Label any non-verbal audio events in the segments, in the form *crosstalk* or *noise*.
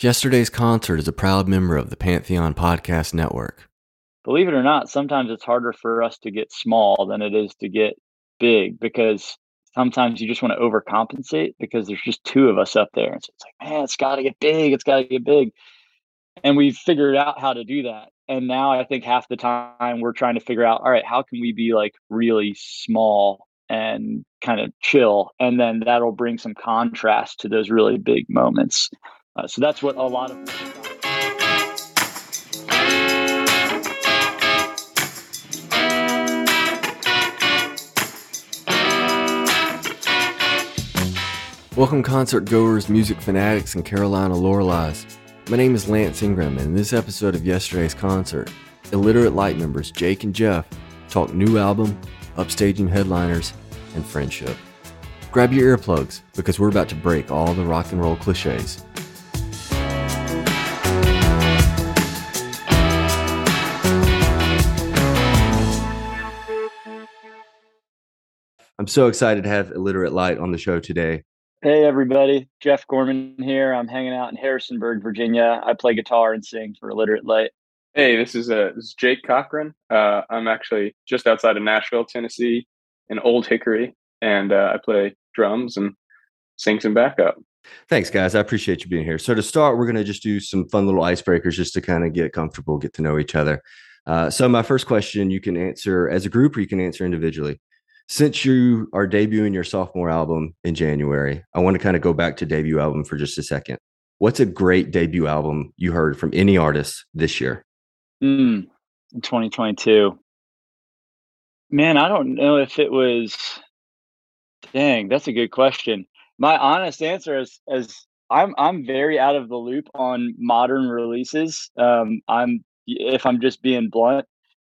Yesterday's concert is a proud member of the Pantheon Podcast Network. Believe it or not, sometimes it's harder for us to get small than it is to get big because sometimes you just want to overcompensate because there's just two of us up there. And so it's like, man, it's got to get big. It's got to get big. And we've figured out how to do that. And now I think half the time we're trying to figure out, all right, how can we be like really small and kind of chill? And then that'll bring some contrast to those really big moments. Uh, so that's what a lot of. Welcome, concert goers, music fanatics, and Carolina Loreleis. My name is Lance Ingram, and in this episode of yesterday's concert, Illiterate Light members Jake and Jeff talk new album, upstaging headliners, and friendship. Grab your earplugs because we're about to break all the rock and roll cliches I'm so excited to have Illiterate Light on the show today. Hey, everybody. Jeff Gorman here. I'm hanging out in Harrisonburg, Virginia. I play guitar and sing for Illiterate Light. Hey, this is, uh, this is Jake Cochran. Uh, I'm actually just outside of Nashville, Tennessee, in Old Hickory, and uh, I play drums and sing some backup. Thanks, guys. I appreciate you being here. So, to start, we're going to just do some fun little icebreakers just to kind of get comfortable, get to know each other. Uh, so, my first question you can answer as a group or you can answer individually since you are debuting your sophomore album in January, I want to kind of go back to debut album for just a second. What's a great debut album you heard from any artist this year? Mm, in 2022. Man, I don't know if it was. Dang, that's a good question. My honest answer is, is I'm I'm very out of the loop on modern releases. Um, I'm if I'm just being blunt,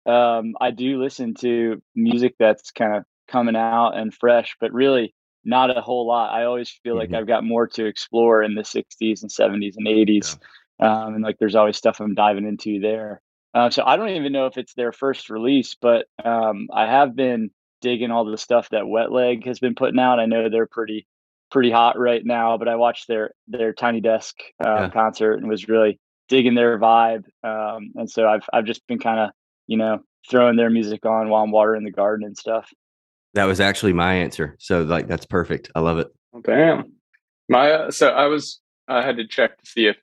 um, I do listen to music that's kind of coming out and fresh, but really not a whole lot. I always feel mm-hmm. like I've got more to explore in the 60s and 70s and 80s. Yeah. Um, and like there's always stuff I'm diving into there. Uh, so I don't even know if it's their first release, but um, I have been digging all the stuff that Wet Leg has been putting out. I know they're pretty pretty hot right now, but I watched their their Tiny Desk uh, yeah. concert and was really digging their vibe. Um, and so I've I've just been kind of you know throwing their music on while I'm watering the garden and stuff. That was actually my answer. So like that's perfect. I love it. Damn. My uh, so I was I had to check to see if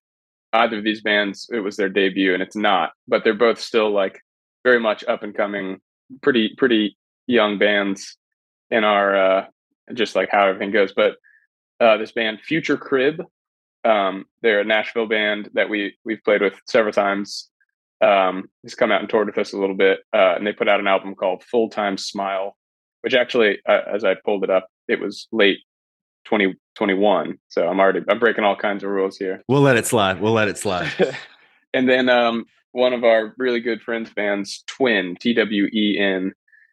either of these bands it was their debut and it's not, but they're both still like very much up and coming, pretty pretty young bands in our uh just like how everything goes. But uh this band Future Crib, um, they're a Nashville band that we we've played with several times. Um, has come out and toured with us a little bit, uh, and they put out an album called Full Time Smile, which actually, uh, as I pulled it up, it was late 2021. so I'm already I'm breaking all kinds of rules here. We'll let it slide. We'll let it slide. *laughs* and then um, one of our really good friends bands, Twen T W E N.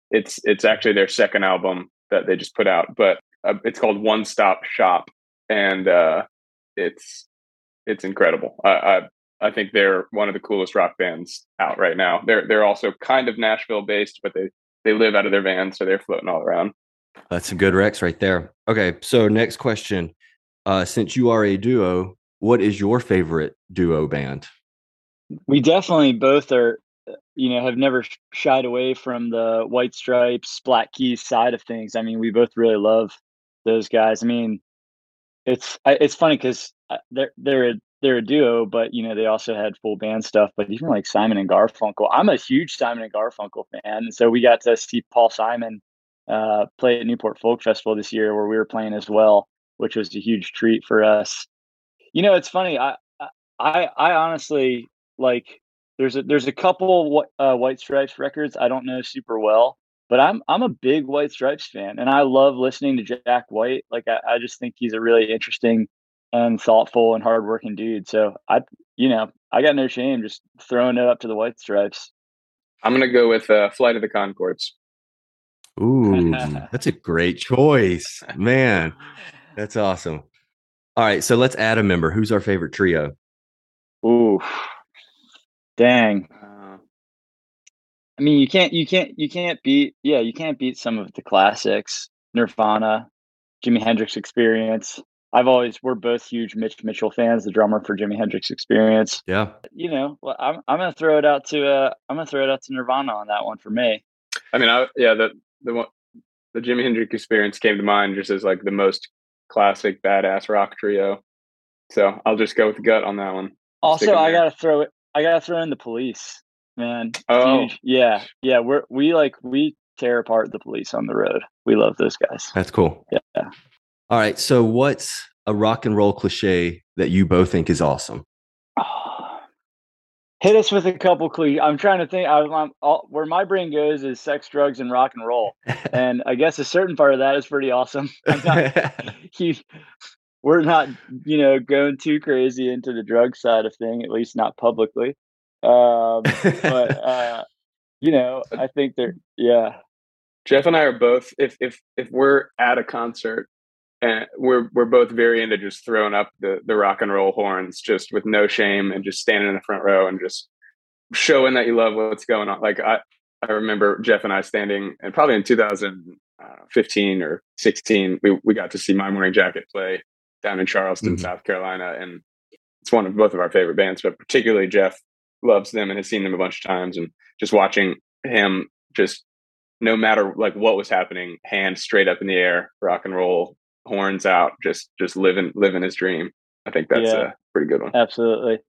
It's it's actually their second album that they just put out, but uh, it's called One Stop Shop, and uh, it's it's incredible. I, I I think they're one of the coolest rock bands out right now. They're they're also kind of Nashville based, but they they live out of their van, so they're floating all around. That's some good Rex right there. Okay, so next question. Uh, since you are a duo, what is your favorite duo band? We definitely both are, you know, have never shied away from the White Stripes, Black Keys side of things. I mean, we both really love those guys. I mean, it's it's funny because uh, they're they're a they're a duo, but you know they also had full band stuff. But even like Simon and Garfunkel, I'm a huge Simon and Garfunkel fan, and so we got to see Paul Simon uh, play at Newport Folk Festival this year, where we were playing as well, which was a huge treat for us. You know, it's funny. I I I honestly like there's a there's a couple uh, White Stripes records I don't know super well, but I'm I'm a big White Stripes fan, and I love listening to Jack White. Like I, I just think he's a really interesting and thoughtful and hardworking dude. So I, you know, I got no shame just throwing it up to the White Stripes. I'm gonna go with uh, Flight of the Conchords. Ooh, *laughs* that's a great choice, man. That's awesome. All right, so let's add a member. Who's our favorite trio? Ooh, dang. Uh, I mean, you can't, you can't, you can't beat. Yeah, you can't beat some of the classics. Nirvana, Jimi Hendrix Experience. I've always we're both huge Mitch Mitchell fans, the drummer for Jimi Hendrix Experience. Yeah, you know, well, I'm I'm gonna throw it out to uh I'm gonna throw it out to Nirvana on that one for me. I mean, I yeah the the one the Jimi Hendrix Experience came to mind just as like the most classic badass rock trio. So I'll just go with gut on that one. Also, I gotta throw it. I gotta throw in the police, man. Oh, Huge. yeah, yeah. We're we like we tear apart the police on the road. We love those guys. That's cool. Yeah. All right. So, what's a rock and roll cliche that you both think is awesome? *sighs* hit us with a couple clues. I'm trying to think. I, am all, where my brain goes is sex, drugs, and rock and roll, *laughs* and I guess a certain part of that is pretty awesome. *laughs* Not, *laughs* he, we're not, you know, going too crazy into the drug side of thing, at least not publicly. Um, but uh, you know, I think they're yeah. Jeff and I are both if if if we're at a concert and we're we're both very into just throwing up the the rock and roll horns just with no shame and just standing in the front row and just showing that you love what's going on. Like I I remember Jeff and I standing and probably in 2015 or 16 we we got to see My Morning Jacket play down in Charleston, mm-hmm. South Carolina and it's one of both of our favorite bands, but particularly Jeff loves them and has seen them a bunch of times and just watching him just no matter like what was happening, hands straight up in the air, rock and roll, horns out, just just living living his dream. I think that's yeah, a pretty good one. Absolutely.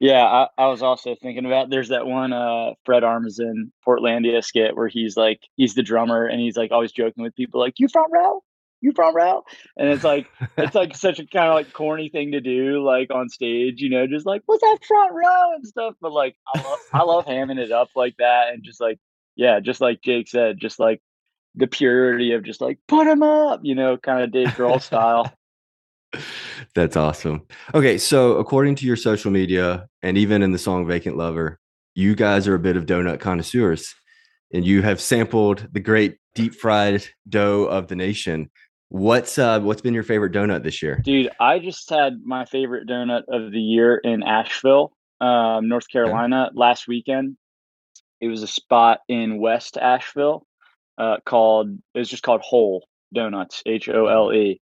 Yeah, I, I, was also thinking about there's that one uh Fred Armisen Portlandia skit where he's like he's the drummer and he's like always joking with people like you front row? You front row? And it's like it's like *laughs* such a kind of like corny thing to do like on stage, you know, just like what's that front row and stuff. But like I love I love hamming it up like that and just like yeah, just like Jake said, just like the purity of just like put him up, you know, kind of Dave Grohl style. *laughs* That's awesome. Okay, so according to your social media and even in the song Vacant Lover, you guys are a bit of donut connoisseurs and you have sampled the great deep fried dough of the nation. What's uh what's been your favorite donut this year? Dude, I just had my favorite donut of the year in Asheville, um, North Carolina okay. last weekend. It was a spot in West Asheville uh, called it was just called Hole Donuts, H O L E,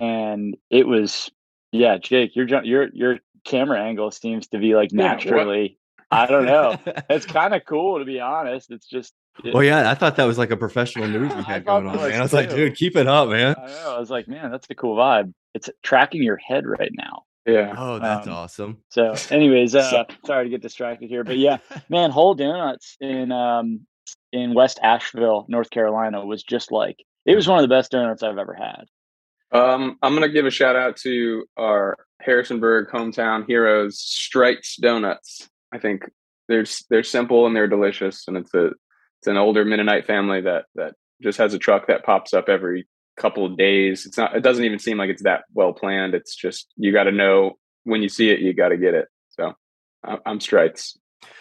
and it was yeah, Jake, your your your camera angle seems to be like naturally. Yeah, I don't know. *laughs* it's kind of cool to be honest. It's just. It, well, yeah, I thought that was like a professional news we *laughs* had going on. Man. I was too. like, dude, keep it up, man. I know. I was like, man, that's a cool vibe. It's tracking your head right now. Yeah. Oh, that's um, awesome. So, anyways, *laughs* uh, sorry to get distracted here, but yeah, man, Hole Donuts in um in West Asheville, North Carolina, was just like it was one of the best donuts I've ever had. Um, I'm gonna give a shout out to our Harrisonburg hometown heroes, Strites Donuts. I think they're they're simple and they're delicious, and it's a it's an older Mennonite family that that just has a truck that pops up every couple of days. It's not it doesn't even seem like it's that well planned. It's just you got to know when you see it, you got to get it. So I'm Strites.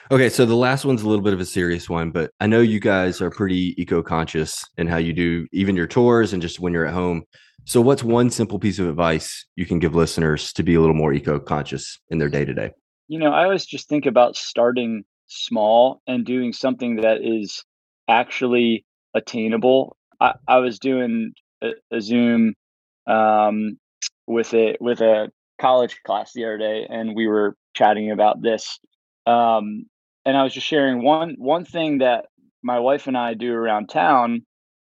Okay, so the last one's a little bit of a serious one, but I know you guys are pretty eco conscious in how you do even your tours and just when you're at home. So, what's one simple piece of advice you can give listeners to be a little more eco conscious in their day to day? You know, I always just think about starting small and doing something that is actually attainable. I, I was doing a, a Zoom um, with a with a college class the other day, and we were chatting about this um, and I was just sharing one one thing that my wife and I do around town,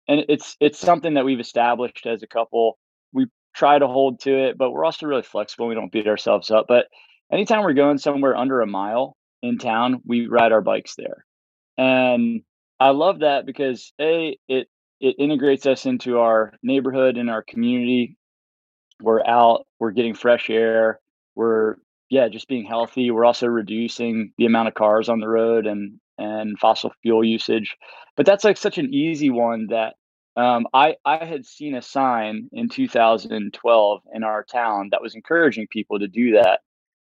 and it's it's something that we've established as a couple. We try to hold to it, but we're also really flexible. We don't beat ourselves up. But anytime we're going somewhere under a mile in town, we ride our bikes there. And I love that because a it it integrates us into our neighborhood and our community. We're out, we're getting fresh air, we're yeah, just being healthy. We're also reducing the amount of cars on the road and and fossil fuel usage. But that's like such an easy one that um, I I had seen a sign in 2012 in our town that was encouraging people to do that,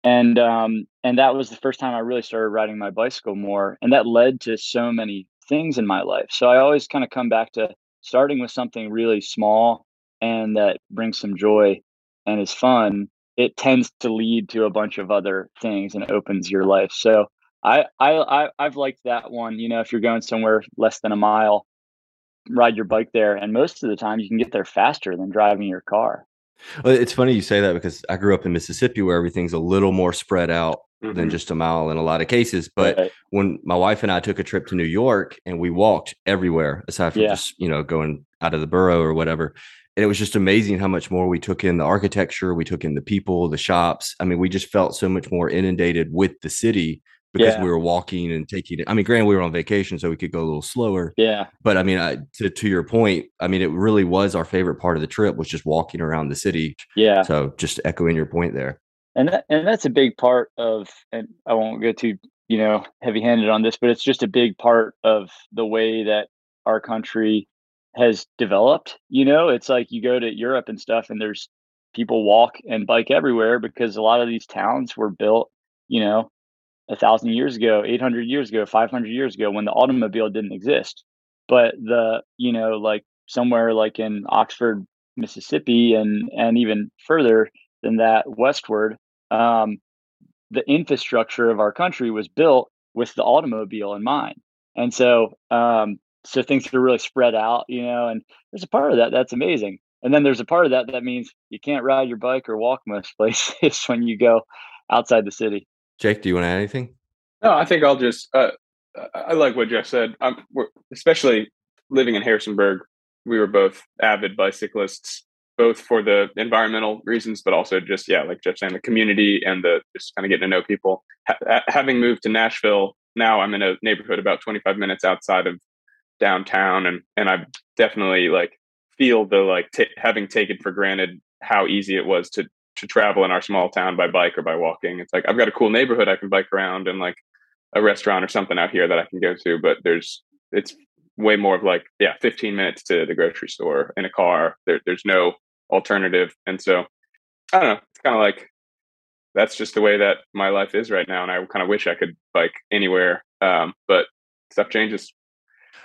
and um, and that was the first time I really started riding my bicycle more, and that led to so many things in my life. So I always kind of come back to starting with something really small and that brings some joy and is fun. It tends to lead to a bunch of other things and opens your life. So I I, I have liked that one. You know, if you're going somewhere less than a mile, ride your bike there, and most of the time you can get there faster than driving your car. Well, it's funny you say that because I grew up in Mississippi where everything's a little more spread out mm-hmm. than just a mile in a lot of cases. But right. when my wife and I took a trip to New York and we walked everywhere aside from yeah. just, you know, going out of the borough or whatever. And it was just amazing how much more we took in the architecture, we took in the people, the shops. I mean, we just felt so much more inundated with the city because yeah. we were walking and taking it. I mean, granted, we were on vacation, so we could go a little slower. Yeah. But I mean, I, to to your point, I mean, it really was our favorite part of the trip was just walking around the city. Yeah. So just echoing your point there. And that, and that's a big part of, and I won't go too you know heavy handed on this, but it's just a big part of the way that our country has developed. You know, it's like you go to Europe and stuff, and there's people walk and bike everywhere because a lot of these towns were built, you know, a thousand years ago, 800 years ago, 500 years ago when the automobile didn't exist. But the, you know, like somewhere like in Oxford, Mississippi, and and even further than that westward, um, the infrastructure of our country was built with the automobile in mind. And so, um, so things are really spread out, you know, and there's a part of that that's amazing. And then there's a part of that that means you can't ride your bike or walk most *laughs* places when you go outside the city. Jake, do you want to add anything? No, I think I'll just. Uh, I like what Jeff said. I'm, especially living in Harrisonburg. We were both avid bicyclists, both for the environmental reasons, but also just yeah, like Jeff saying, the community and the just kind of getting to know people. Ha- having moved to Nashville, now I'm in a neighborhood about 25 minutes outside of downtown, and and I definitely like feel the like t- having taken for granted how easy it was to to travel in our small town by bike or by walking. It's like I've got a cool neighborhood I can bike around and like a restaurant or something out here that I can go to, but there's it's way more of like yeah, 15 minutes to the grocery store in a car. There, there's no alternative, and so I don't know. It's kind of like that's just the way that my life is right now, and I kind of wish I could bike anywhere, um, but stuff changes.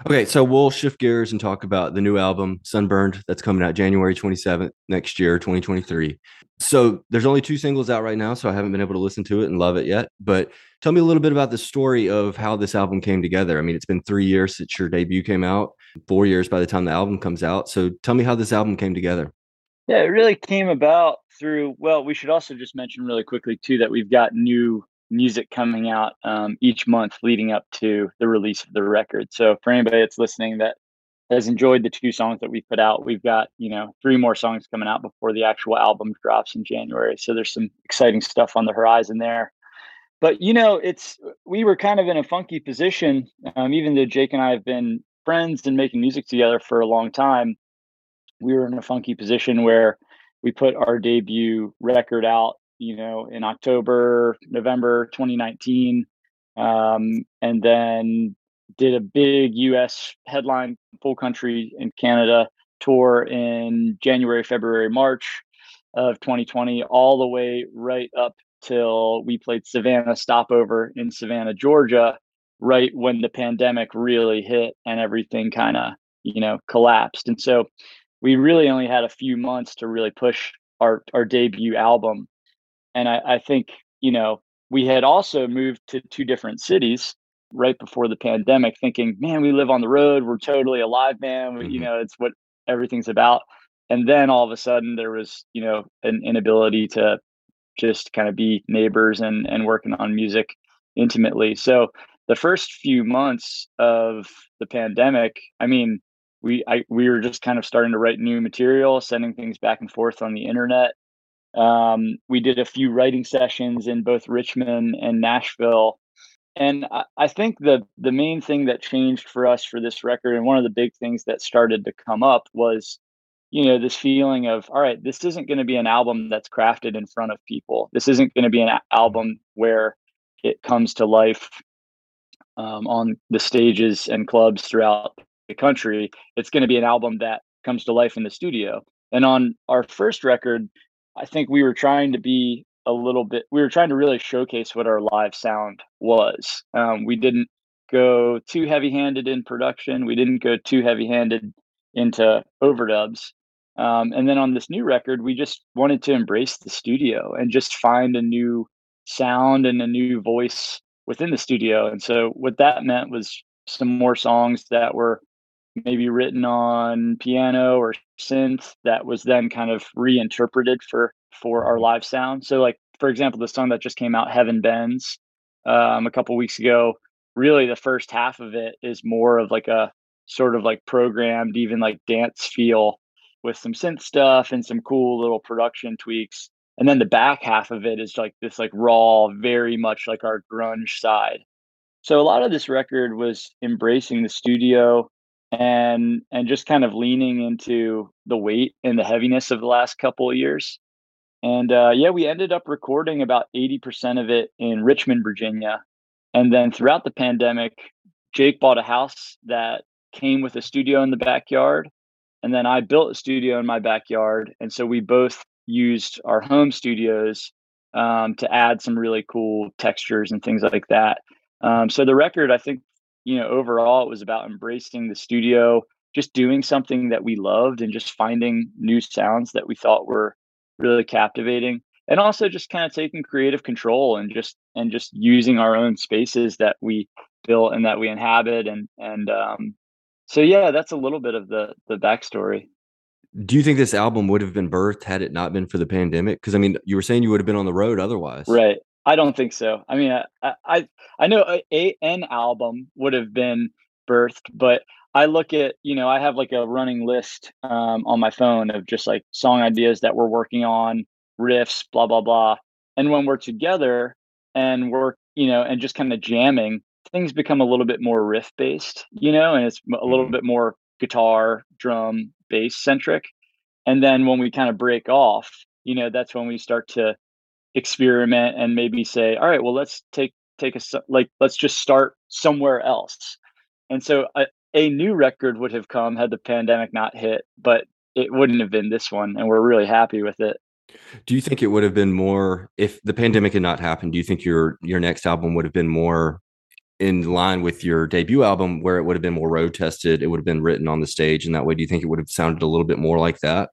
Okay, so we'll shift gears and talk about the new album, Sunburned, that's coming out January 27th next year, 2023. So there's only two singles out right now, so I haven't been able to listen to it and love it yet. But tell me a little bit about the story of how this album came together. I mean, it's been three years since your debut came out, four years by the time the album comes out. So tell me how this album came together. Yeah, it really came about through, well, we should also just mention really quickly, too, that we've got new music coming out um, each month leading up to the release of the record. So for anybody that's listening that has enjoyed the two songs that we put out, we've got you know three more songs coming out before the actual album drops in January. So there's some exciting stuff on the horizon there. But you know, it's we were kind of in a funky position, um, even though Jake and I have been friends and making music together for a long time. We were in a funky position where we put our debut record out you know, in October, November 2019. Um, and then did a big US headline full country in Canada tour in January, February, March of 2020, all the way right up till we played Savannah stopover in Savannah, Georgia, right when the pandemic really hit and everything kind of, you know, collapsed. And so we really only had a few months to really push our our debut album and I, I think, you know, we had also moved to two different cities right before the pandemic, thinking, man, we live on the road. We're totally alive, man. Mm-hmm. You know, it's what everything's about. And then all of a sudden there was, you know, an inability to just kind of be neighbors and, and working on music intimately. So the first few months of the pandemic, I mean, we I we were just kind of starting to write new material, sending things back and forth on the internet Um, we did a few writing sessions in both Richmond and Nashville. And I, I think the the main thing that changed for us for this record, and one of the big things that started to come up was, you know, this feeling of, all right, this isn't going to be an album that's crafted in front of people. This isn't going to be an album where it comes to life um, on the stages and clubs throughout the country. It's going to be an album that comes to life in the studio. And on our first record, I think we were trying to be a little bit, we were trying to really showcase what our live sound was. Um, we didn't go too heavy handed in production, we didn't go too heavy handed into overdubs. Um, and then on this new record, we just wanted to embrace the studio and just find a new sound and a new voice within the studio. And so what that meant was some more songs that were maybe written on piano or synth that was then kind of reinterpreted for for our live sound. So like for example, the song that just came out, Heaven Bends, um, a couple weeks ago, really the first half of it is more of like a sort of like programmed, even like dance feel with some synth stuff and some cool little production tweaks. And then the back half of it is like this like raw very much like our grunge side. So a lot of this record was embracing the studio and and just kind of leaning into the weight and the heaviness of the last couple of years. And uh, yeah we ended up recording about 80% of it in richmond virginia. And then throughout the pandemic jake bought a house that came with a studio in the backyard and then i built a studio in my backyard. And so we both used our home studios um, to add some really cool textures and things like that. Um, so the record, I think, you know, overall, it was about embracing the studio, just doing something that we loved, and just finding new sounds that we thought were really captivating, and also just kind of taking creative control and just and just using our own spaces that we built and that we inhabit, and and um, so yeah, that's a little bit of the the backstory. Do you think this album would have been birthed had it not been for the pandemic? Because I mean, you were saying you would have been on the road otherwise, right? I don't think so. I mean, I I, I know a, a, an album would have been birthed, but I look at you know I have like a running list um, on my phone of just like song ideas that we're working on, riffs, blah blah blah, and when we're together and we're you know and just kind of jamming, things become a little bit more riff based, you know, and it's a little mm-hmm. bit more guitar, drum, bass centric. And then when we kind of break off, you know, that's when we start to experiment and maybe say, all right, well, let's take take a like let's just start somewhere else. And so a, a new record would have come had the pandemic not hit, but it wouldn't have been this one, and we're really happy with it. Do you think it would have been more if the pandemic had not happened? Do you think your your next album would have been more in line with your debut album where it would have been more road tested it would have been written on the stage and that way do you think it would have sounded a little bit more like that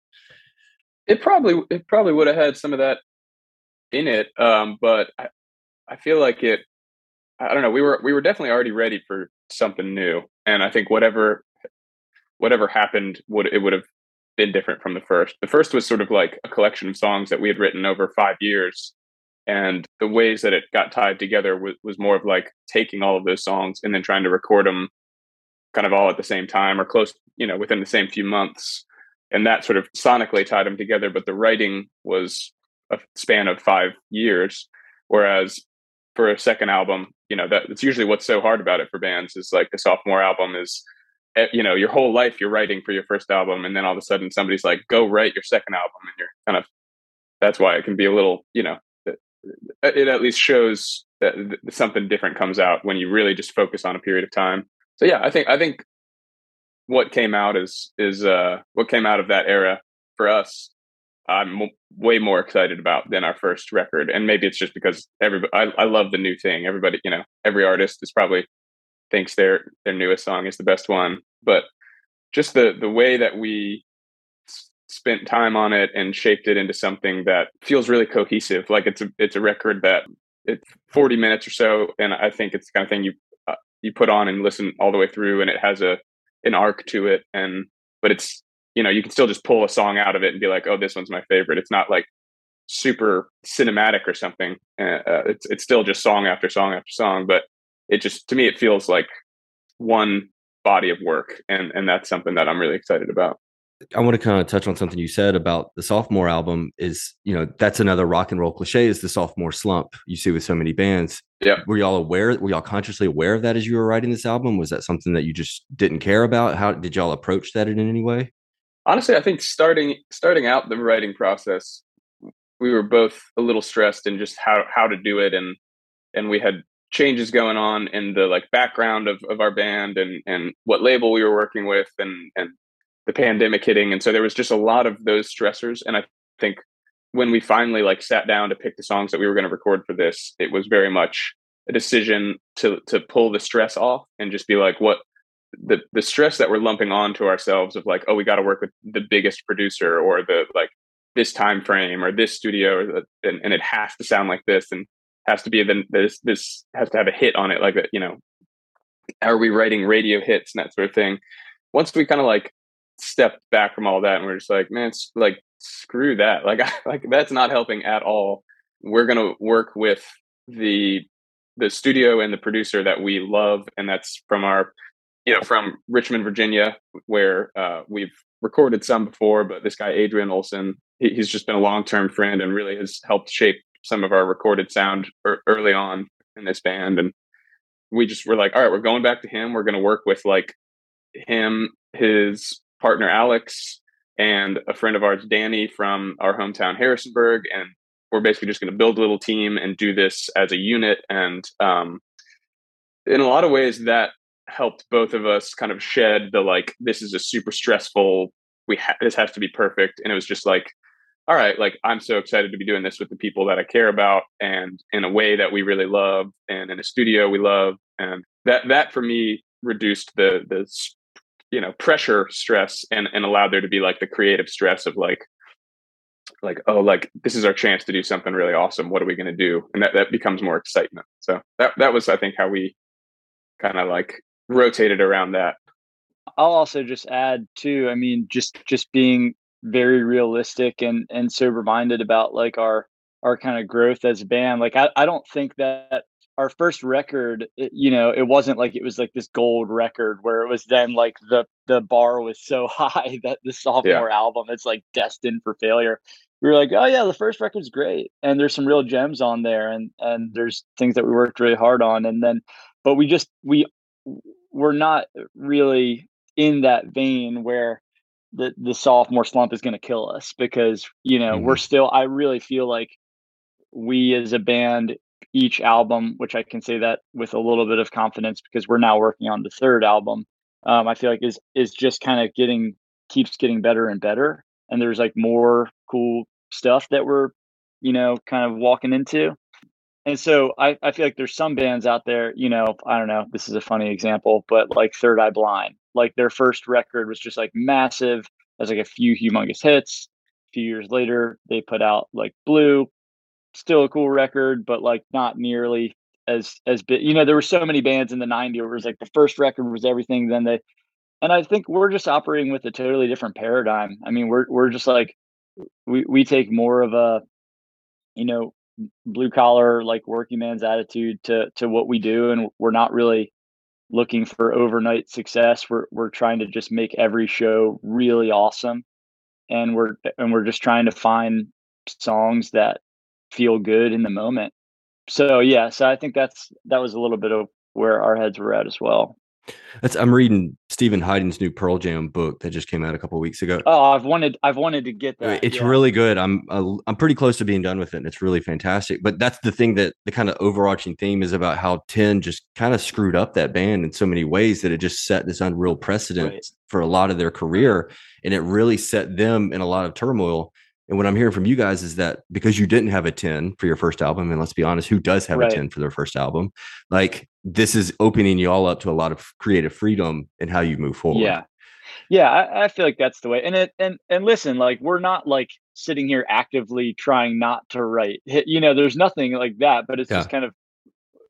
it probably it probably would have had some of that in it um, but I, I feel like it i don't know we were we were definitely already ready for something new and i think whatever whatever happened would it would have been different from the first. The first was sort of like a collection of songs that we had written over five years and the ways that it got tied together was, was more of like taking all of those songs and then trying to record them kind of all at the same time or close you know within the same few months and that sort of sonically tied them together but the writing was a span of five years whereas for a second album you know that it's usually what's so hard about it for bands is like the sophomore album is eh, you know your whole life you're writing for your first album and then all of a sudden somebody's like go write your second album and you're kind of that's why it can be a little you know it at least shows that something different comes out when you really just focus on a period of time. So yeah, I think I think what came out is is uh, what came out of that era for us. I'm way more excited about than our first record, and maybe it's just because everybody. I, I love the new thing. Everybody, you know, every artist is probably thinks their their newest song is the best one, but just the the way that we spent time on it and shaped it into something that feels really cohesive. Like it's a it's a record that it's 40 minutes or so, and I think it's the kind of thing you uh, you put on and listen all the way through, and it has a an arc to it. And but it's you know you can still just pull a song out of it and be like, oh, this one's my favorite. It's not like super cinematic or something. Uh, uh it's it's still just song after song after song, but it just to me it feels like one body of work, and and that's something that I'm really excited about I want to kind of touch on something you said about the sophomore album is, you know, that's another rock and roll cliche is the sophomore slump you see with so many bands. Yeah. Were y'all aware, were y'all consciously aware of that as you were writing this album? Was that something that you just didn't care about? How did y'all approach that in any way? Honestly, I think starting starting out the writing process, we were both a little stressed in just how how to do it and and we had changes going on in the like background of, of our band and and what label we were working with and and the pandemic hitting and so there was just a lot of those stressors and i think when we finally like sat down to pick the songs that we were going to record for this it was very much a decision to to pull the stress off and just be like what the the stress that we're lumping on to ourselves of like oh we got to work with the biggest producer or the like this time frame or this studio or the, and, and it has to sound like this and has to be then this this has to have a hit on it like that you know are we writing radio hits and that sort of thing. Once we kind of like stepped back from all that and we're just like man it's like screw that. *laughs* Like like that's not helping at all. We're going to work with the the studio and the producer that we love and that's from our you know from richmond virginia where uh, we've recorded some before but this guy adrian olsen he, he's just been a long-term friend and really has helped shape some of our recorded sound early on in this band. And we just were like all right we're going back to him. We're going to work with like him his partner alex and a friend of ours danny from our hometown harrisonburg. And we're basically just going to build a little team and do this as a unit. And um, in a lot of ways that helped both of us kind of shed the like this is a super stressful we ha- this has to be perfect. And it was just like all right, like I'm so excited to be doing this with the people that I care about and in a way that we really love and in a studio we love. And that that for me reduced the the you know pressure stress and and allowed there to be like the creative stress of like like oh like this is our chance to do something really awesome. What are we going to do? And that that becomes more excitement. So that that was i think how we kind of like rotated around that i'll also just add too i mean just just being very realistic and and sober minded about like our our kind of growth as a band like I, I don't think that our first record it, you know it wasn't like it was like this gold record where it was then like the the bar was so *laughs* high that the sophomore yeah. album it's like destined for failure we were like oh yeah the first record's great and there's some real gems on there and and there's things that we worked really hard on and then but we just we we're not really in that vein where the the sophomore slump is going to kill us because you know mm-hmm. we're still. I really feel like we as a band each album, which I can say that with a little bit of confidence because we're now working on the third album. Um, I feel like is is just kind of getting keeps getting better and better, and there's like more cool stuff that we're you know kind of walking into. And so I, I feel like there's some bands out there, you know, I don't know, this is a funny example, but like Third Eye Blind, like their first record was just like massive has like a few humongous hits. A few years later they put out like blue still a cool record but like not nearly as as big you know there were so many bands in the 90s where it was like the first record was everything then they and i think we're just operating with a totally different paradigm. I mean we're we're just like we we take more of a you know blue collar like working man's attitude to to what we do and we're not really looking for overnight success. We're we're trying to just make every show really awesome, and we're and we're just trying to find songs that feel good in the moment. So yeah, so I think that's that was a little bit of where our heads were at as well. That's I'm reading Stephen Hyden's new Pearl Jam book that just came out a couple weeks ago. Oh, I've wanted I've wanted to get that. It's yeah. really good. I'm uh, I'm pretty close to being done with it, and it's really fantastic. But that's the thing that the kind of overarching theme is about how Ten just kind of screwed up that band in so many ways that it just set this unreal precedent right. for a lot of their career, and it really set them in a lot of turmoil. And what I'm hearing from you guys is that because you didn't have a 10 for your first album, and let's be honest, who does have right. a 10 for their first album? Like this is opening you all up to a lot of creative freedom in how you move forward. Yeah. Yeah, I, I, feel like that's the way. And it and and listen, like we're not like sitting here actively trying not to write. You know, there's nothing like that, but it's yeah. just kind of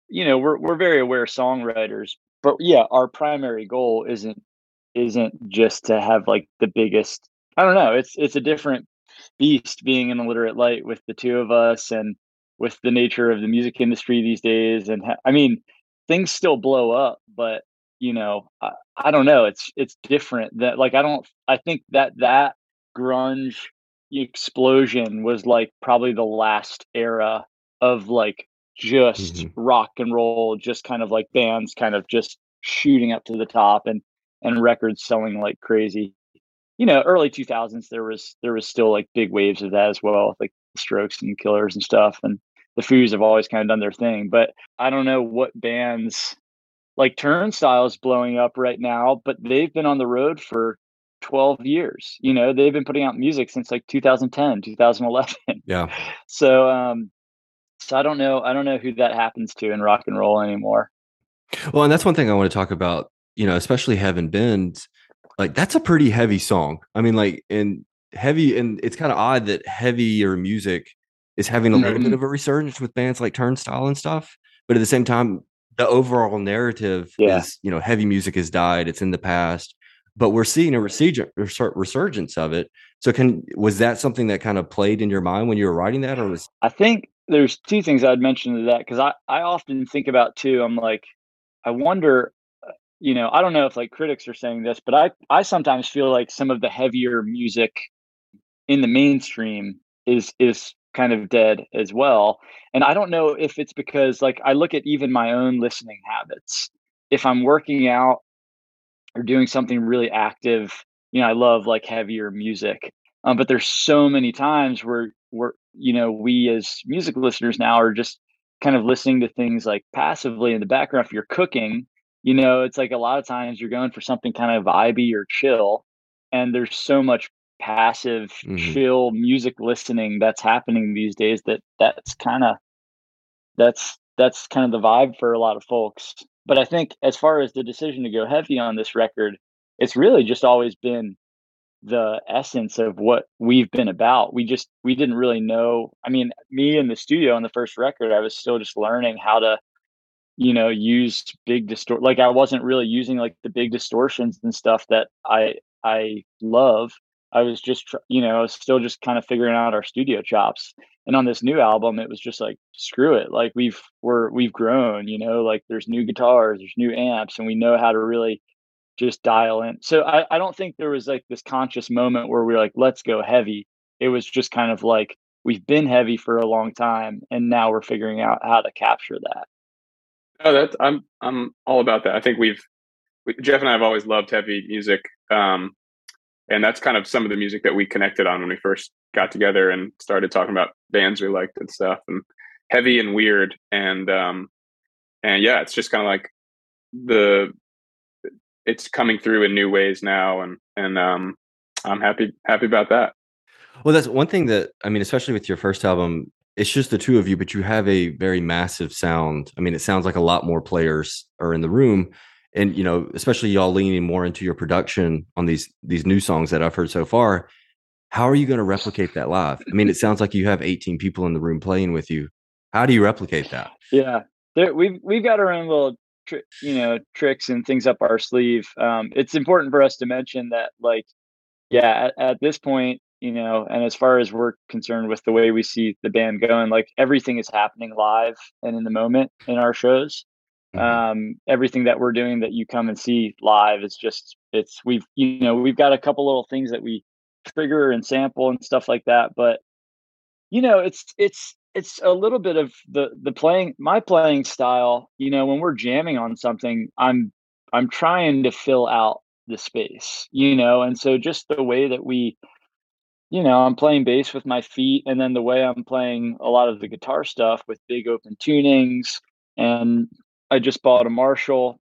you know, we're we're very aware songwriters. But yeah, our primary goal isn't isn't just to have like the biggest I don't know, it's it's a different beast being an illiterate light with the two of us and with the nature of the music industry these days and ha- I mean things still blow up, but you know, I, I don't know. It's it's different. That like I don't. I think that that grunge explosion was like probably the last era of like just mm-hmm. rock and roll, just kind of like bands kind of just shooting up to the top and and records selling like crazy. You know, early 2000s there was there was still like big waves of that as well, like Strokes and Killers and stuff and the Foos have always kind of done their thing, but I don't know what bands like Turnstile's blowing up right now, but they've been on the road for 12 years. You know, they've been putting out music since like 2010, 2011. Yeah. *laughs* So um so I don't know I don't know who that happens to in rock and roll anymore. Well, and that's one thing I want to talk about, you know, especially Heaven Bends. Like that's a pretty heavy song. I mean, like and heavy and it's kind of odd that heavier music is having a little mm-hmm. bit of a resurgence with bands like Turnstile and stuff. But at the same time, the overall narrative yeah. is, you know, heavy music has died. It's in the past but we're seeing a resurgence of it. So, can was that something that kind of played in your mind when you were writing that, or was? I think there's two things I'd mention to that because I I often think about too. I'm like, I wonder, uh, you know, I don't know if like critics are saying this, but I I sometimes feel like some of the heavier music in the mainstream is is kind of dead as well. And I don't know if it's because like I look at even my own listening habits. If I'm working out or doing something really active, you know, I love like heavier music. Um, but there's so many times where where you know we as music listeners now are just kind of listening to things like passively in the background. If you're cooking, you know, it's like a lot of times you're going for something kind of vibey or chill, and there's so much passive mm-hmm. chill music listening that's happening these days that that's kind of that's that's kind of the vibe for a lot of folks but I think as far as the decision to go heavy on this record, it's really just always been the essence of what we've been about. We just we didn't really know. I mean, me in the studio on the first record, I was still just learning how to, you know, use big distort. Like I wasn't really using like the big distortions and stuff that I I love. I was just, you know, I was still just kind of figuring out our studio chops and on this new album it was just like screw it like we've we're we've grown you know like there's new guitars there's new amps and we know how to really just dial in. So i, I don't think there was like this conscious moment where we are like let's go heavy. It was just kind of like we've been heavy for a long time and now we're figuring out how to capture that. Oh that's i'm i'm all about that. I think we've we, jeff and i have always loved heavy music um and that's kind of some of the music that we connected on when we first got together and started talking about bands we liked and stuff and heavy and weird. And um and yeah it's just kind of like the it's coming through in new ways now and and um i'm happy happy about that. Well that's one thing that i mean especially with your first album it's just the two of you but you have a very massive sound. I mean it sounds like a lot more players are in the room and you know especially y'all leaning more into your production on these these new songs that i've heard so far how are you going to replicate that live? I mean it sounds like you have 18 people in the room playing with you. How do you replicate that? Yeah. There, we've we've got our own little you know tricks and things up our sleeve. Um, it's important for us to mention that like yeah at, at this point you know and as far as we're concerned with the way we see the band going like everything is happening live and in the moment in our shows. Um, everything that we're doing that you come and see live is just it's we've you know we've got a couple little things that we trigger and sample and stuff like that but you know it's it's it's a little bit of the the playing my playing style you know when we're jamming on something i'm i'm trying to fill out the space you know and so just the way that we you know i'm playing bass with my feet and then the way i'm playing a lot of the guitar stuff with big open tunings and I just bought a Marshall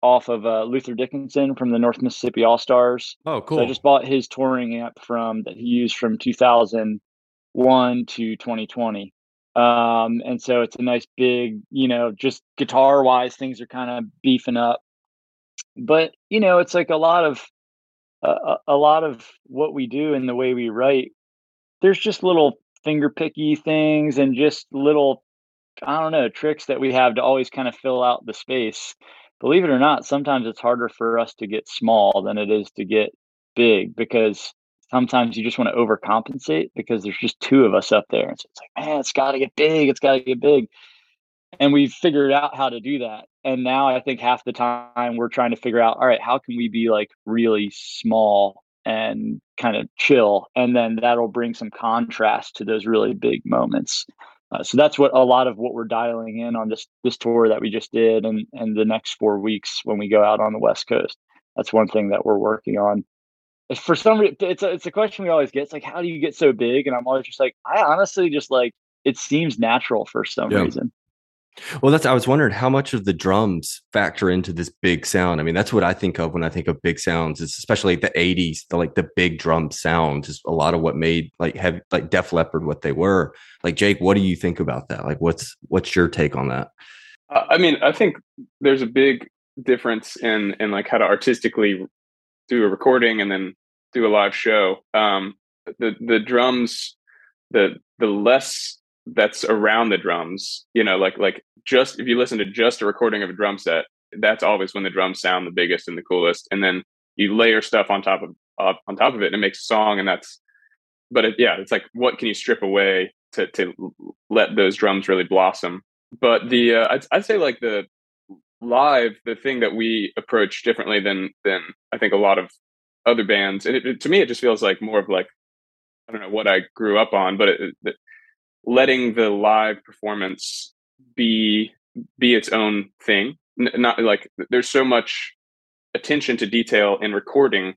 off of uh, Luther Dickinson from the North Mississippi All Stars. Oh, cool! So I just bought his touring amp from that he used from 2001 to 2020. Um, and so it's a nice big, you know, just guitar wise, things are kind of beefing up. But you know, it's like a lot of uh, a lot of what we do and the way we write. There's just little finger picky things and just little I don't know, tricks that we have to always kind of fill out the space. Believe it or not, sometimes it's harder for us to get small than it is to get big because sometimes you just want to overcompensate because there's just two of us up there. And so it's like, man, it's got to get big. It's got to get big. and we've figured out how to do that and now i think half the time we're trying to figure out all right how can we be like really small and kind of chill and then that'll bring some contrast to those really big moments uh, so that's what a lot of what we're dialing in on this this tour that we just did and and the next four weeks when we go out on the west coast. That's one thing that we're working on. For some reason it's a, it's a question we always get. It's like how do you get so big? And i'm always just like i honestly just like it seems natural for some yeah. reason well, that's I was wondering how much of the drums factor into this big sound. I mean, that's what I think of when I think of big sounds. Is especially the '80s, the like the big drum sound is a lot of what made like have like Def Leppard what they were. Like Jake, what do you think about that? Like, what's what's your take on that? I mean, I think there's a big difference in in like how to artistically do a recording and then do a live show. Um, the the drums, the the less that's around the drums you know like like just if you listen to just a recording of a drum set that's always when the drums sound the biggest and the coolest and then you layer stuff on top of on top of it and it makes a song and that's but it, yeah it's like what can you strip away to to let those drums really blossom? But the uh, I'd, I'd say like the live the thing that we approach differently than than i think a lot of other bands and it, it, to me it just feels like more of like i don't know what i grew up on but it, letting the live performance be be its own thing. N- not like there's so much attention to detail in recording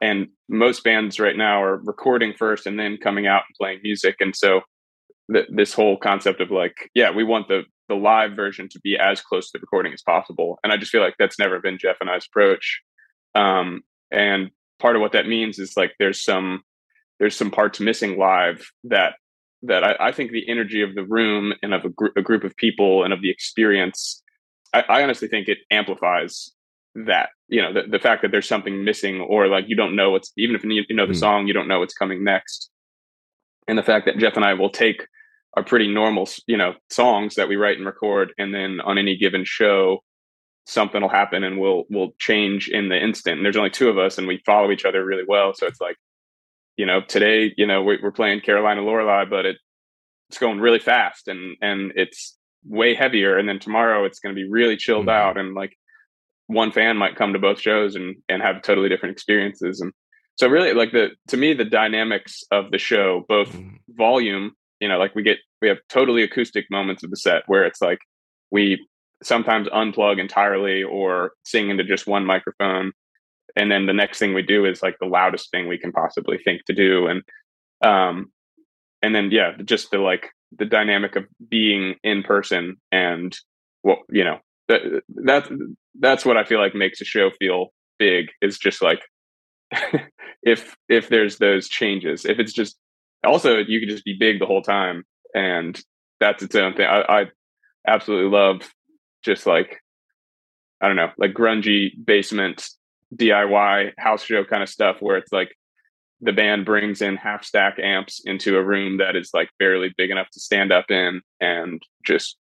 and most bands right now are recording first and then coming out and playing music and so th- this whole concept of like yeah we want the the live version to be as close to the recording as possible and i just feel like that's never been jeff and i's approach. Um, and part of what that means is like there's some there's some parts missing live that that I, I, think the energy of the room and of a, gr- a, group of people and of the experience, I, I honestly think it amplifies that. You know, the, the, fact that there's something missing, or like you don't know what's even if you know the mm. song, you don't know what's coming next, and the fact that Jeff and I will take our pretty normal, you know, songs that we write and record, and then on any given show, something will happen and we'll we'll change in the instant. And there's only two of us, and we follow each other really well, so it's like you know, today, you know, we're playing Carolina Lorelei, but it, it's going really fast and and it's way heavier. And then tomorrow it's going to be really chilled mm-hmm. out, and like one fan might come to both shows and and have totally different experiences. And so, really, like the to me, the dynamics of the show, both mm-hmm. volume, you know, like we get we have totally acoustic moments of the set where it's like we sometimes unplug entirely or sing into just one microphone and then the next thing we do is like the loudest thing we can possibly think to do. And um and then yeah just the like the dynamic of being in person and what you know that that's that's what i feel like makes a show feel big is just like *laughs* if if there's those changes if it's just also you could just be big the whole time and that's its own thing. I, I absolutely love just like i don't know like grungy basement DIY house show kind of stuff where it's like the band brings in half stack amps into a room that is like barely big enough to stand up in and just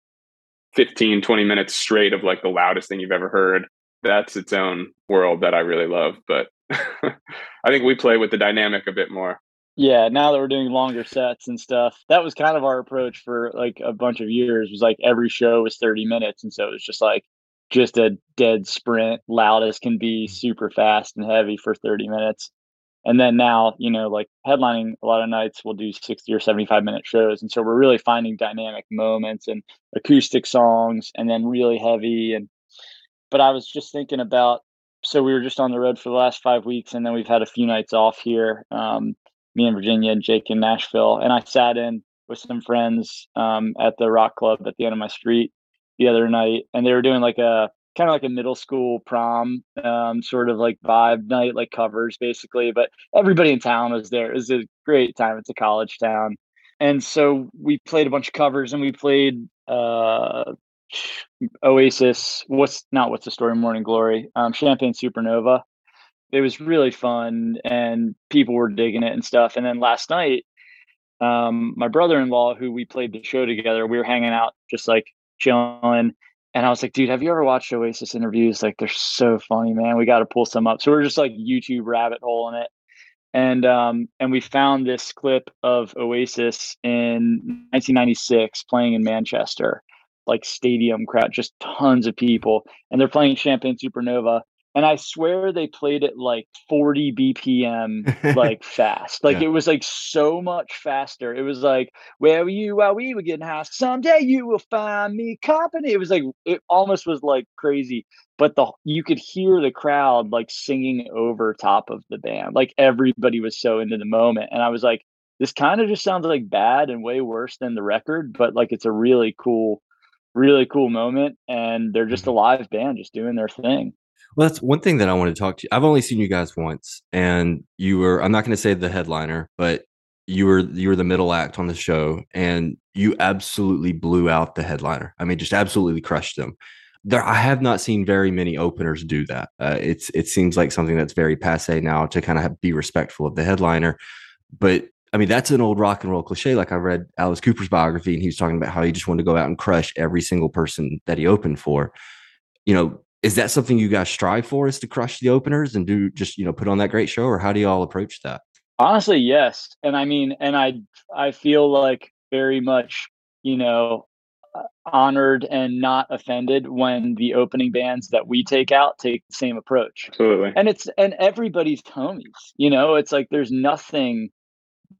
15 20 minutes straight of like the loudest thing you've ever heard. That's its own world that i really love but *laughs* i think we play with the dynamic a bit more. Yeah now that we're doing longer sets and stuff that was kind of our approach for like a bunch of years was like every show was 30 minutes and so it was just like just a dead sprint, loud as can be, super fast and heavy for 30 minutes. And then now, you know, like headlining a lot of nights, we'll do 60 or 75 minute shows. And so we're really finding dynamic moments and acoustic songs and then really heavy. And, but I was just thinking about, so we were just on the road for the last five weeks and then we've had a few nights off here. Um, me and Virginia and Jake in Nashville. And I sat in with some friends um, at the rock club at the end of my street the other night, and they were doing like a kind of like a middle school prom um, sort of like vibe night, like covers basically. But everybody in town was there. It was a great time. It's a college town, and so we played a bunch of covers, and we played uh, Oasis. What's not what's the story? Morning Glory, um, Champagne Supernova. It was really fun, and people were digging it and stuff. And then last night, um, my brother-in-law, who we played the show together, we were hanging out just like chilling. And I was like, dude, have you ever watched Oasis interviews? Like, they're so funny, man. We got to pull some up. So we're just like YouTube rabbit hole in it. And um, and we found this clip of Oasis in 1996 playing in Manchester. like stadium crowd, just tons of people, and they're playing Champagne Supernova. And I swear they played it like 40 BPM, *laughs* like fast. Like yeah. it was like so much faster. It was like, where were you while we were getting high? Someday you will find me company. It was like, it almost was like crazy. But the you could hear the crowd like singing over top of the band. Like everybody was so into the moment. And I was like, this kind of just sounds like bad and way worse than the record, but like it's a really cool, really cool moment. And they're just a mm-hmm. live band just doing their thing. Well, that's one thing that I want to talk to you. I've only seen you guys once, and you were, I'm not going to say the headliner, but you were you were the middle act on the show and you absolutely blew out the headliner. I mean, just absolutely crushed them. There, I have not seen very many openers do that. Uh, it's it seems like something that's very passe now to kind of be respectful of the headliner. But I mean, that's an old rock and roll cliche. Like I read Alice Cooper's biography, and he was talking about how he just wanted to go out and crush every single person that he opened for. You know, is that something you guys strive for? Is to crush the openers and do just you know put on that great show, or how do you all approach that? Honestly, yes. And I mean, and I I feel like very much you know uh, honored and not offended when the opening bands that we take out take the same approach. Absolutely. And it's and everybody's homies. You know, it's like there's nothing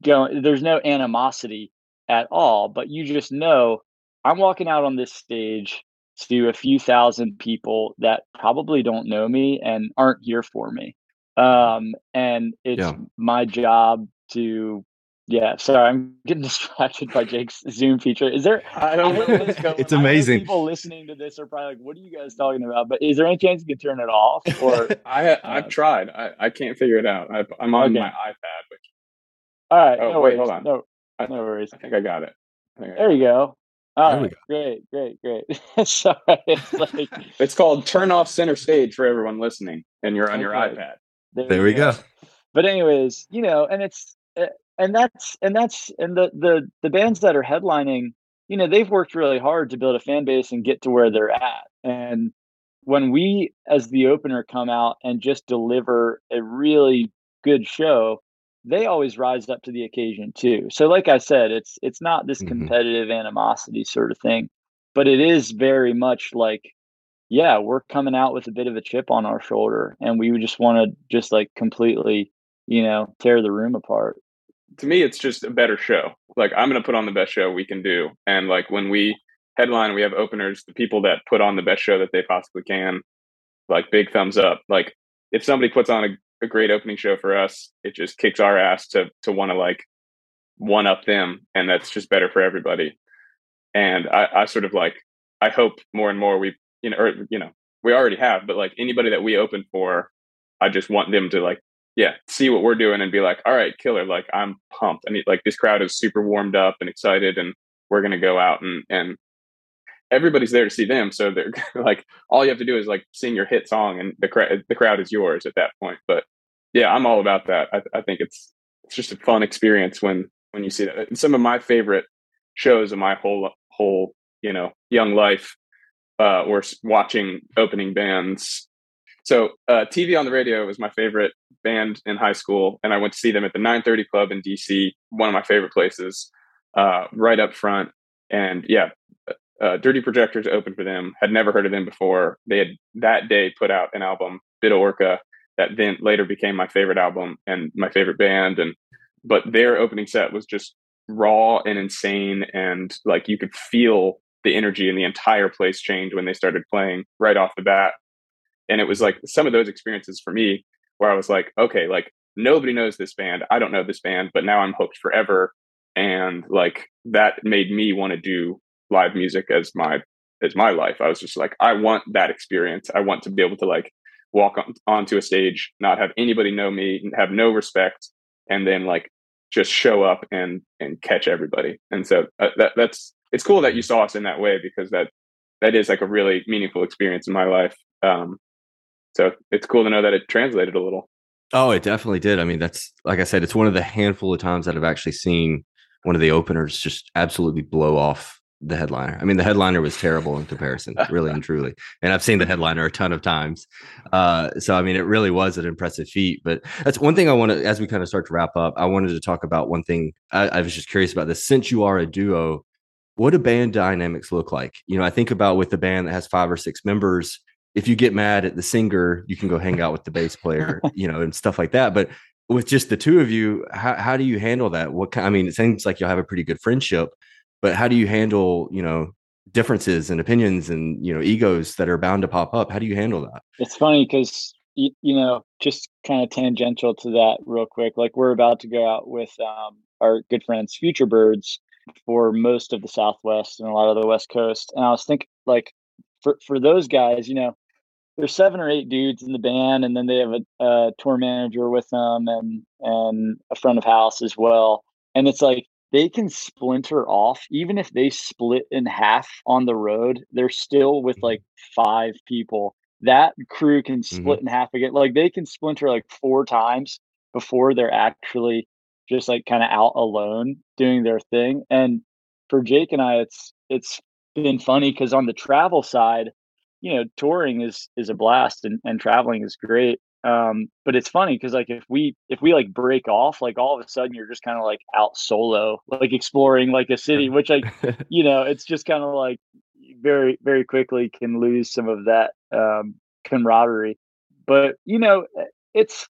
going there's no animosity at all but you just know i'm walking out on this stage to a few thousand people that probably don't know me and aren't here for me um and it's yeah. my job to yeah sorry i'm getting *laughs* distracted by jake's zoom feature is there i don't know it's amazing people listening to this are probably like what are you guys talking about but is there any chance you can turn it off *laughs* or i i've uh, tried I, I can't figure it out I, am on okay. my ipad but all right. Oh, no wait, worries. hold on. No, I, no worries. I think I got it. I there you go. All right. Go. Great, great, great. *laughs* Sorry. It's, like... *laughs* it's called turn off center stage for everyone listening and you're on okay. your iPad. There, there we go. go. But anyways, you know, and it's eh, and that's and that's and the the the bands that are headlining, you know, they've worked really hard to build a fan base and get to where they're at. And when we as the opener come out and just deliver a really good show, they always rise up to the occasion too. So like I said, it's it's not this mm-hmm. competitive animosity sort of thing, but it is very much like yeah, we're coming out with a bit of a chip on our shoulder and we just want to just like completely, you know, tear the room apart. To me it's just a better show. Like I'm going to put on the best show we can do and like when we headline we have openers, the people that put on the best show that they possibly can, like big thumbs up. Like if somebody puts on a a great opening show for us. It just kicks our ass to to want to like one up them, and that's just better for everybody. And I, I sort of like I hope more and more we you know or you know we already have, but like anybody that we open for, I just want them to like yeah see what we're doing and be like all right killer like I'm pumped. I like this crowd is super warmed up and excited, and we're gonna go out and and everybody's there to see them. So they're *laughs* like, all you have to do is like sing your hit song, and the crowd the crowd is yours at that point. But yeah, I'm all about that. I, I think it's it's just a fun experience when when you see that. And some of my favorite shows of my whole whole you know young life uh, were watching opening bands. So uh, TV on the radio was my favorite band in high school, and I went to see them at the 930 Club in DC, one of my favorite places, uh, right up front. And yeah, uh, Dirty Projectors opened for them. Had never heard of them before. They had that day put out an album, Bitte Orca, that then later became my favorite album and my favorite band. And but their opening set was just raw and insane, and like you could feel the energy in the entire place change when they started playing right off the bat. And it was like some of those experiences for me where I was like, okay, like nobody knows this band. I don't know this band, but now I'm hooked forever. And like that made me want to do live music as my as my life. I was just like, I want that experience. I want to be able to like walk on, onto a stage, not have anybody know me, have no respect, and then like just show up and and catch everybody. And so uh, that that's it's cool that you saw us in that way because that that is like a really meaningful experience in my life. Um, so it's cool to know that it translated a little. Oh, it definitely did. I mean, that's like I said, it's one of the handful of times that I've actually seen one of the openers just absolutely blow off the headliner. I mean, the headliner was terrible in comparison, really and truly. And I've seen the headliner a ton of times. Uh, so, I mean, it really was an impressive feat. But that's one thing I want to, as we kind of start to wrap up, I wanted to talk about one thing. I, I was just curious about this. Since you are a duo, what do band dynamics look like? You know, I think about with the band that has five or six members, if you get mad at the singer, you can go hang out with the bass player, *laughs* you know, and stuff like that. But with just the two of you, how, how do you handle that? What kind, I mean, it seems like you'll have a pretty good friendship, but how do you handle, you know, differences and opinions and, you know, egos that are bound to pop up? How do you handle that? It's funny because, you, you know, just kind of tangential to that real quick, like we're about to go out with um, our good friends, Future Birds, for most of the Southwest and a lot of the West Coast. And I was thinking, like, for, for those guys, you know, there's seven or eight dudes in the band, and then they have a, a tour manager with them and and a front of house as well. And it's like they can splinter off even if they split in half on the road they're still with like five people that crew can mm-hmm. split mm-hmm. in half again like they can splinter like four times before they're actually just like kind of out alone doing their thing and for jake and i it's it's been funny because on the travel side you know, touring is is a blast and, and traveling is great. Um, but it's funny because like if we if we like break off, like all of a sudden you're just kind of like out solo, like exploring like a city, which like *laughs* you know, it's just kind of like very very quickly can lose some of that um, camaraderie. But you know, eh, it's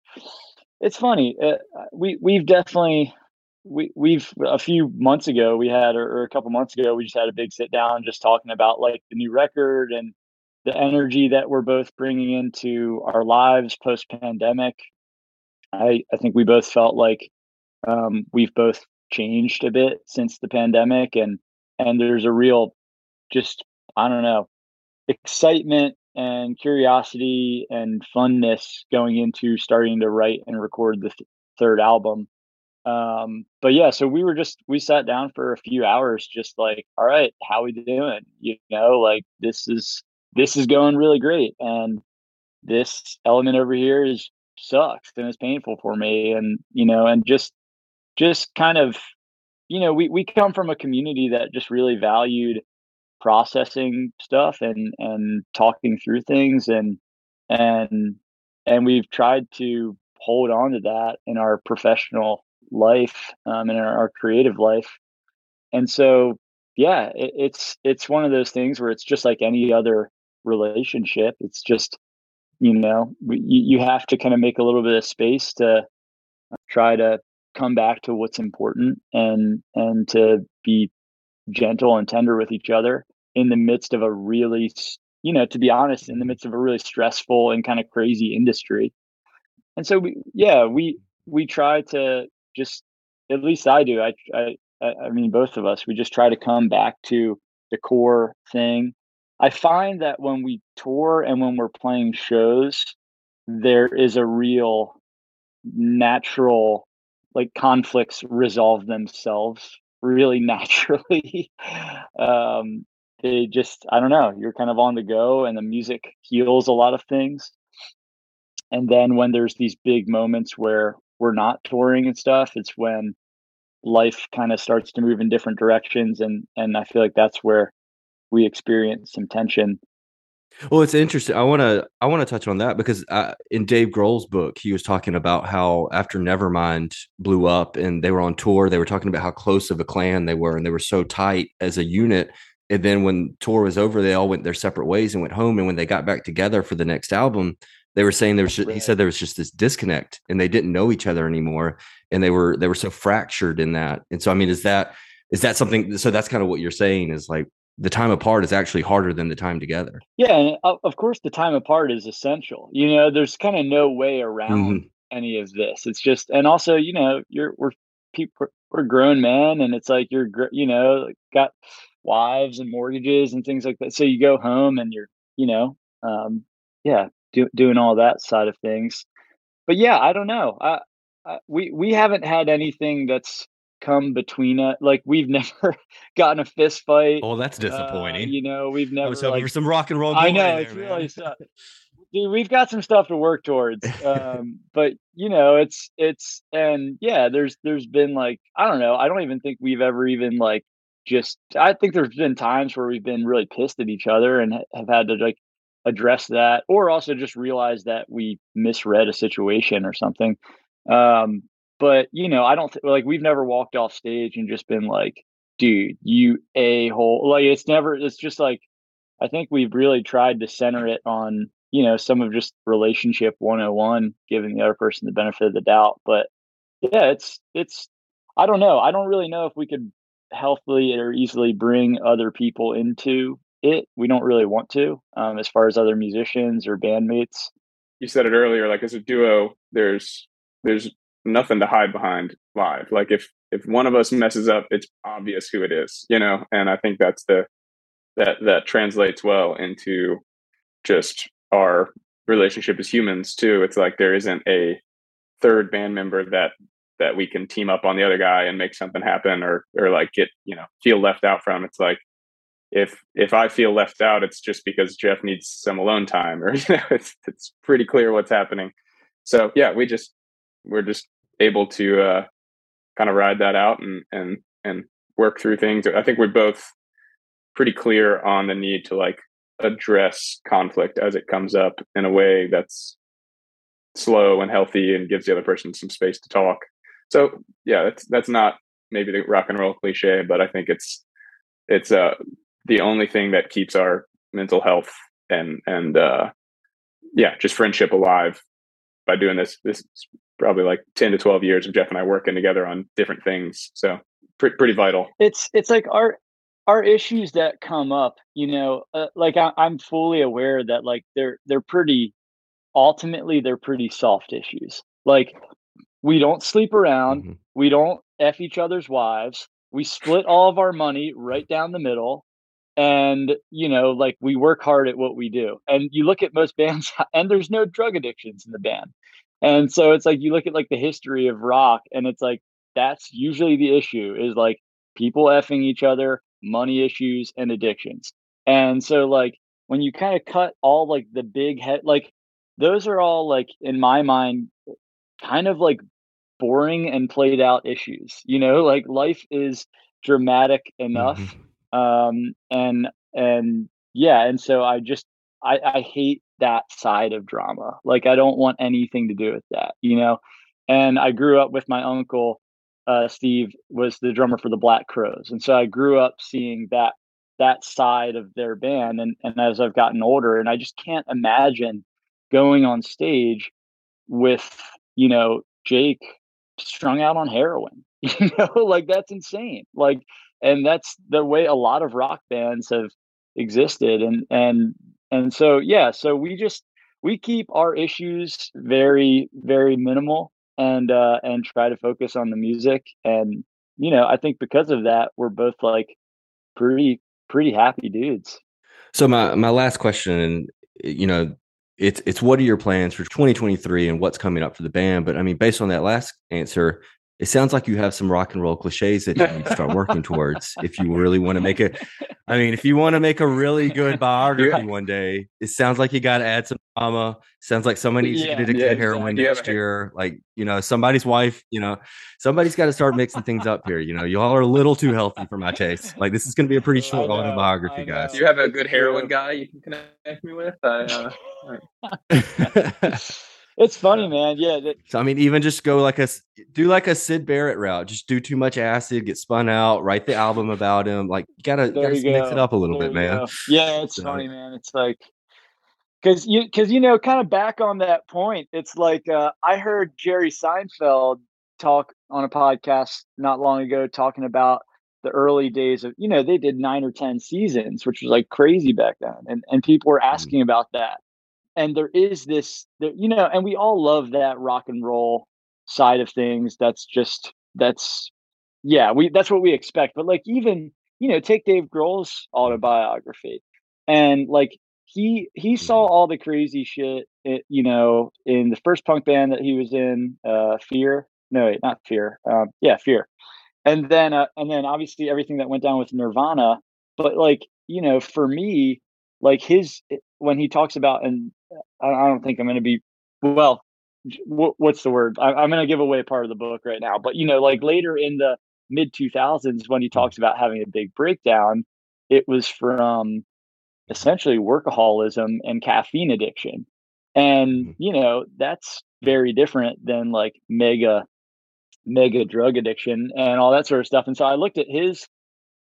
it's funny. Uh, we we've definitely we we've a few months ago we had or, or, a couple months ago we just had a big sit down just talking about like the new record and the energy that we're both bringing into our lives post pandemic. I, I think we both felt like um, we've both changed a bit since the pandemic and and there's a real just I don't know excitement and curiosity and funness going into starting to write and record the th- third album. Um, but yeah, so we were just we sat down for a few hours, just like, all right, how we doing? You know, like this is this is going really great and this element over here is sucks and it's painful for me and you know and just just kind of you know we we come from a community that just really valued processing stuff and and talking through things and and and we've tried to hold on to that in our professional life um, in our, our creative life. And so yeah it, it's it's one of those things where it's just like any other relationship. It's just, you know, you, you have to kind of make a little bit of space to uh, try to come back to what's important and and to be gentle and tender with each other in the midst of a really you know to be honest in the mm-hmm. midst of a really stressful and kind of crazy industry and so we yeah we we try to just at least i do i i i mean both of us we just try to come back to the core thing I find that when we tour and when we're playing shows, there is a real natural like conflicts resolve themselves really *laughs* naturally. um, they just, I don't know, you're kind of on the go and the music heals a lot of things. And then when there's these big moments where we're not touring and stuff, it's when life kind of starts to move in different directions and and I feel like that's where we experienced some tension. Well, it's interesting. I want to I want to touch on that because uh, in Dave Grohl's book, he was talking about how after Nevermind blew up and they were on tour, they were talking about how close of a clan they were and they were so tight as a unit. And then when tour was over, they all went their separate ways and went home. And when they got back together for the next album, they were saying there was just, he said there was just this disconnect and they didn't know each other anymore and they were they were so fractured in that. And so I mean, is that is that something? So that's kind of what you're saying is like the time apart is actually harder than the time together. Yeah, and of course the time apart is essential. You know, there's kind of no way around mm-hmm. any of this. It's just, and also, you know, you're we're people we're grown men, and it's like you're you know got wives and mortgages and things like that. So you go home and you're you know, um, yeah, do, doing all that side of things. But yeah, I don't know. I, I we we haven't had anything that's come between us. Like we've *laughs* never gotten a fist fight. Oh, that's uh, disappointing. Uh, you know, we've never. I was hoping like, for some rock and roll. I know there, it's man. really stuff. *laughs* Dude, we've got some stuff to work towards. Um, *laughs* but you know, it's it's and yeah, there's there's been like I don't know. I don't even think we've ever even like just. I think there's been times where we've been really pissed at each other and have had to like address that, or also just realize that we misread a situation or something. Um, but you know, I don't th- like we've never walked off stage and just been like, dude, you a hole. Like it's never. It's just like I think we've really tried to center it on you know some of just relationship 101 giving the other person the benefit of the doubt but yeah it's it's i don't know i don't really know if we could healthily or easily bring other people into it we don't really want to um, as far as other musicians or bandmates you said it earlier like as a duo there's there's nothing to hide behind live like if if one of us messes up it's obvious who it is you know and i think that's the that that translates well into just our relationship as humans too. It's like there isn't a third band member that that we can team up on the other guy and make something happen or or like get you know feel left out from. It's like if if I feel left out, it's just because Jeff needs some alone time, or *laughs* you know, it's it's pretty clear what's happening. So yeah, we just we're just able to uh, kind of ride that out and and and work through things. I think we're both pretty clear on the need to like address conflict as it comes up in a way that's slow and healthy and gives the other person some space to talk. So yeah, that's that's not maybe the rock and roll cliche, but I think it's it's uh the only thing that keeps our mental health and and uh yeah, just friendship alive by doing this. This is probably like 10 to 12 years of Jeff and I working together on different things. So pretty pretty vital. It's it's like our our issues that come up you know uh, like I, i'm fully aware that like they're they're pretty ultimately they're pretty soft issues like we don't sleep around mm-hmm. we don't f each other's wives we split all of our money right down the middle and you know like we work hard at what we do and you look at most *laughs* bands and there's no drug addictions in the band and so it's like you look at like the history of rock and it's like that's usually the issue is like people effing each other money issues, and addictions. And so, like, when you kind of cut all like the big head, like, those are all like, in my mind, kind of like boring and played out issues. You know, like life is dramatic enough. Mm-hmm. Um, and, and yeah. And so I just, I, I hate that side of drama. Like, I don't want anything to do with that, you know? And I grew up with my uncle uh, Steve was the drummer for the Black Crowes, and so I grew up seeing that that side of their band. And and as I've gotten older, and I just can't imagine going on stage with you know Jake strung out on heroin. *laughs* You know, like that's insane. Like, and that's the way a lot of rock bands have existed. And and and so yeah, so we just we keep our issues very very minimal and uh and try to focus on the music. And you know i think because of that we're both like pretty pretty happy dudes. So my my last question you know it's it's what are your plans for 2023 and what's coming up for the band? But i mean based on that last answer it sounds like you have some rock and roll cliches that you need to start working towards if you really want to make it. I mean, if you want to make a really good *laughs* biography yeah. one day, it sounds like you got to add some drama. Sounds like somebody needs yeah, to get addicted yeah, to heroin next year. Like, you know, somebody's wife, you know, somebody's got to start mixing things up here. You know, y'all are a little too healthy for my taste. Like, this is going to be a pretty short autobiography, guys. You have a good heroin guy you can connect me with? I, uh, *laughs* *laughs* it's funny, man. Yeah. That, so I mean, even just go like a do like a Syd Barrett route. Just do too much acid, get spun out, write the album about him. Like you gotta, gotta mix go. it up a little there bit, man. Go. Yeah, it's so. funny, man. It's like because you because you know, kind of back on that point. It's like uh, I heard Jerry Seinfeld talk on a podcast not long ago talking about the early days of you know they did nine or ten seasons which was like crazy back then and and people were mm. asking mm. about that and there is this there, you know and we all love that rock and roll side of things that's just that's yeah we that's what we expect but like even you know take dave grohl's autobiography and like he he saw mm-hmm. all the crazy shit eh, you know in the first punk band that he was in uh fear no wait, not fear um yeah fear and then uh, and then obviously everything that went down with nirvana but like you know for me like his eh, when he talks about and I don't think I'm going to be well. What's the word? I, am going to give away part of the book right now, but you know, like later in the mid 2000s, when he talks about having a big breakdown, it was from essentially workaholism and caffeine addiction, and mm-hmm. you know that's very different than like mega mega drug addiction and all that sort of stuff. And so I looked at his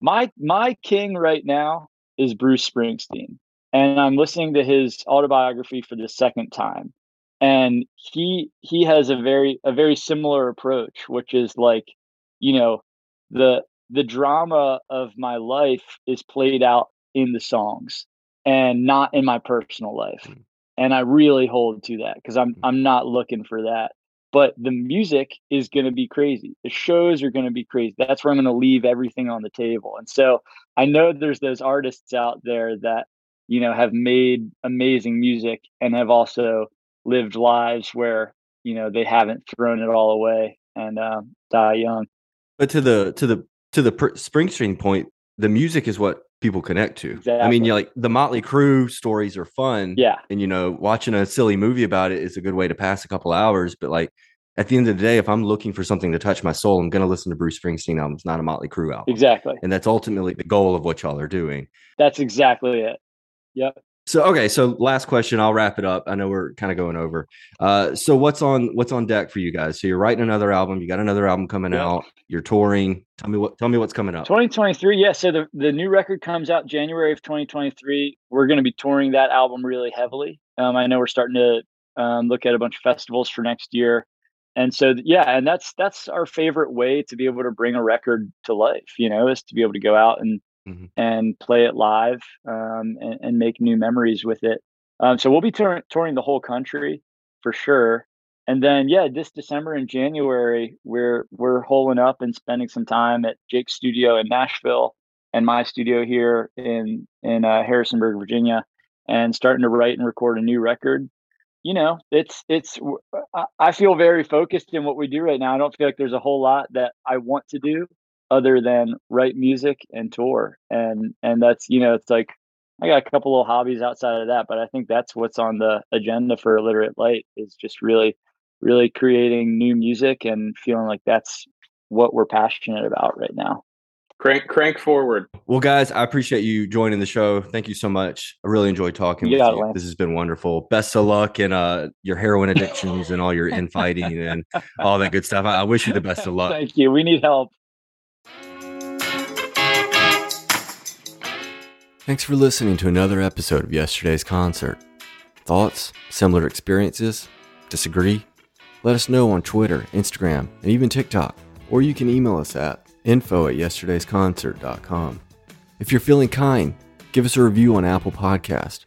my my king right now is Bruce Springsteen, and I'm listening to his autobiography for the second time, and he he has a very a very similar approach, which is like, you know, the the drama of my life is played out in the songs and not in my personal life. Mm. And I really hold to that because I'm mm. I'm not looking for that. But the music is going to be crazy. The shows are going to be crazy. That's where I'm going to leave everything on the table. And so I know there's those artists out there that you know have made amazing music and have also lived lives where you know they haven't thrown it all away and um, die young. But to the to the to the pr- Springsteen point, the music is what people connect to. Exactly. I mean, you like the Motley Crue stories are fun. Yeah. And you know, watching a silly movie about it is a good way to pass a couple hours. But like at the end of the day, if I'm looking for something to touch my soul, I'm gonna listen to Bruce Springsteen albums, not a Motley Crue album. Exactly. And that's ultimately the goal of what y'all are doing. That's exactly it. Yep. So okay, so last question, I'll wrap it up. I know we're kind of going over. Uh, so what's on what's on deck for you guys? So you're writing another album. You got another album coming yeah. out. You're touring. Tell me what. Tell me what's coming up. 2023. Yeah. So the the new record comes out January of 2023. We're going to be touring that album really heavily. Um, I know we're starting to um, look at a bunch of festivals for next year, and so yeah, and that's that's our favorite way to be able to bring a record to life. You know, is to be able to go out and mm-hmm. and play it live um, and, and, make new memories with it. Um, so we'll be tour- touring the whole country for sure. And then, yeah, this December and January, we're we're holing up and spending some time at Jake's studio in Nashville and my studio here in in uh, Harrisonburg, Virginia, and starting to write and record a new record. You know, it's it's. I feel very focused in what we do right now. I don't feel like there's a whole lot that I want to do other than write music and tour and and that's you know it's like i got a couple little hobbies outside of that but i think that's what's on the agenda for illiterate light is just really really creating new music and feeling like that's what we're passionate about right now. Crank crank forward. Well guys i appreciate you joining the show. Thank you so much. I really enjoyed talking you with you. This has been wonderful. Best of luck in uh your heroin addictions and all your infighting and all that good stuff. I, I wish you the best of luck. Thank you. We need help Thanks for listening to another episode of yesterday's concert. Thoughts? Similar experiences? Disagree? Let us know on Twitter, Instagram, and even TikTok, or you can email us at info at yesterdaysconcert.com. If you're feeling kind, give us a review on Apple Podcast.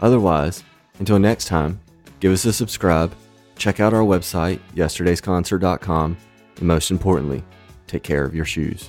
Otherwise, until next time, give us a subscribe, check out our website, yesterdaysconcert.com, and most importantly, take care of your shoes.